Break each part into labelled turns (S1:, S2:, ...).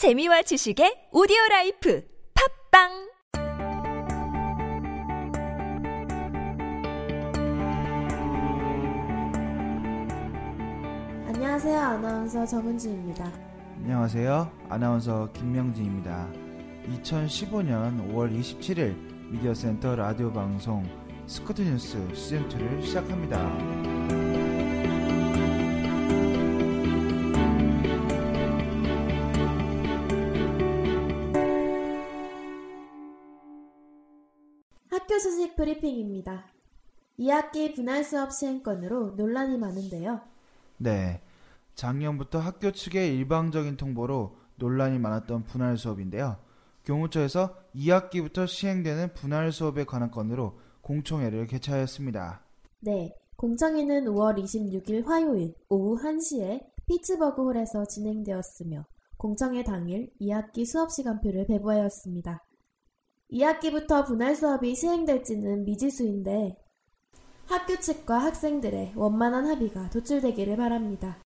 S1: 재미와 지식의 오디오 라이프 팟빵
S2: 안녕하세요. 아나운서 정은지입니다.
S3: 안녕하세요. 아나운서 김명진입니다. 2015년 5월 27일 미디어센터 라디오 방송 스쿠터 뉴스 시즌2를 시작합니다.
S2: 학교 소식 브리핑입니다. 2학기 분할 수업 시행권으로 논란이 많은데요.
S3: 네. 작년부터 학교 측의 일방적인 통보로 논란이 많았던 분할 수업인데요. 교무처에서 2학기부터 시행되는 분할 수업에 관한 건으로 공청회를 개최하였습니다.
S2: 네. 공청회는 5월 26일 화요일 오후 1시에 피츠버그 홀에서 진행되었으며 공청회 당일 2학기 수업 시간표를 배부하였습니다. 2학기부터 분할 수업이 시행될지는 미지수인데 학교 측과 학생들의 원만한 합의가 도출되기를 바랍니다.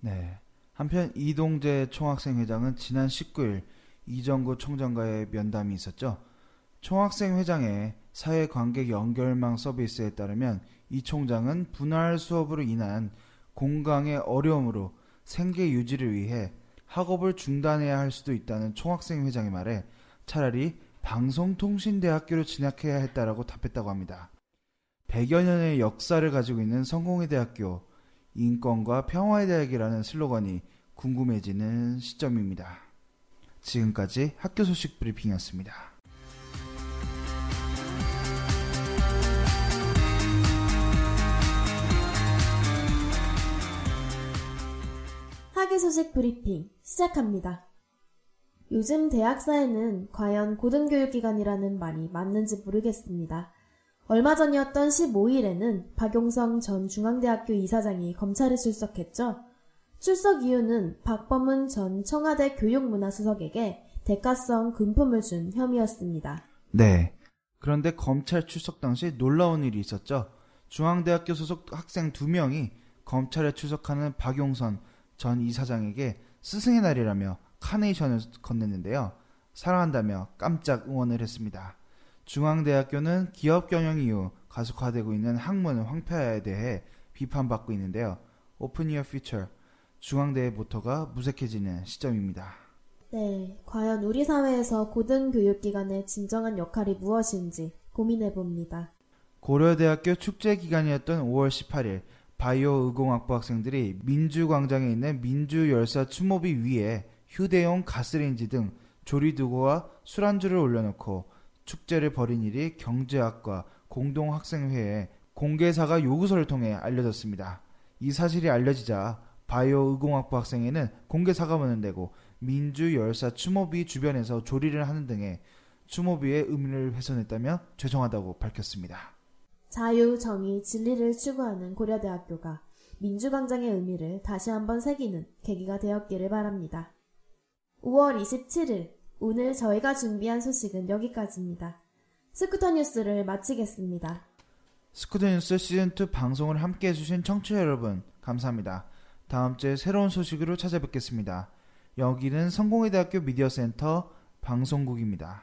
S3: 네. 한편 이동재 총학생 회장은 지난 19일 이정구 총장과의 면담이 있었죠. 총학생 회장의 사회관계 연결망 서비스에 따르면 이 총장은 분할 수업으로 인한 공강의 어려움으로 생계 유지를 위해 학업을 중단해야 할 수도 있다는 총학생 회장의 말에 차라리 방송통신대학교로 진학해야 했다라고 답했다고 합니다. 100여 년의 역사를 가지고 있는 성공의 대학교, 인권과 평화의 대학이라는 슬로건이 궁금해지는 시점입니다. 지금까지 학교 소식 브리핑이었습니다.
S2: 학예 소식 브리핑 시작합니다. 요즘 대학사에는 과연 고등교육기관이라는 말이 맞는지 모르겠습니다. 얼마 전이었던 15일에는 박용성 전 중앙대학교 이사장이 검찰에 출석했죠. 출석 이유는 박범은 전 청와대 교육문화수석에게 대가성 금품을 준 혐의였습니다.
S3: 네. 그런데 검찰 출석 당시 놀라운 일이 있었죠. 중앙대학교 소속 학생 두 명이 검찰에 출석하는 박용선 전 이사장에게 스승의 날이라며 카네이션을 건넸는데요. 사랑한다며 깜짝 응원을 했습니다. 중앙대학교는 기업 경영 이후 가속화되고 있는 학문 황폐화에 대해 비판받고 있는데요. 오픈 이어 퓨처 중앙대의 모토가 무색해지는 시점입니다.
S2: 네, 과연 우리 사회에서 고등교육기관의 진정한 역할이 무엇인지 고민해봅니다.
S3: 고려대학교 축제 기간이었던 5월 18일 바이오 의공학부 학생들이 민주광장에 있는 민주열사 추모비 위에 휴대용 가스레인지 등 조리도구와 술안주를 올려놓고 축제를 벌인 일이 경제학과 공동학생회에 공개사가 요구서를 통해 알려졌습니다. 이 사실이 알려지자 바이오 의공학부 학생회는 공개사과문을 내고 민주 열사 추모비 주변에서 조리를 하는 등의 추모비의 의미를 훼손했다며 죄송하다고 밝혔습니다.
S2: 자유, 정의, 진리를 추구하는 고려대학교가 민주광장의 의미를 다시 한번 새기는 계기가 되었기를 바랍니다. 5월 27일, 오늘 저희가 준비한 소식은 여기까지입니다. 스쿠터 뉴스를 마치겠습니다.
S3: 스쿠터 뉴스 시즌2 방송을 함께 해주신 청취자 여러분, 감사합니다. 다음 주에 새로운 소식으로 찾아뵙겠습니다. 여기는 성공회 대학교 미디어센터 방송국입니다.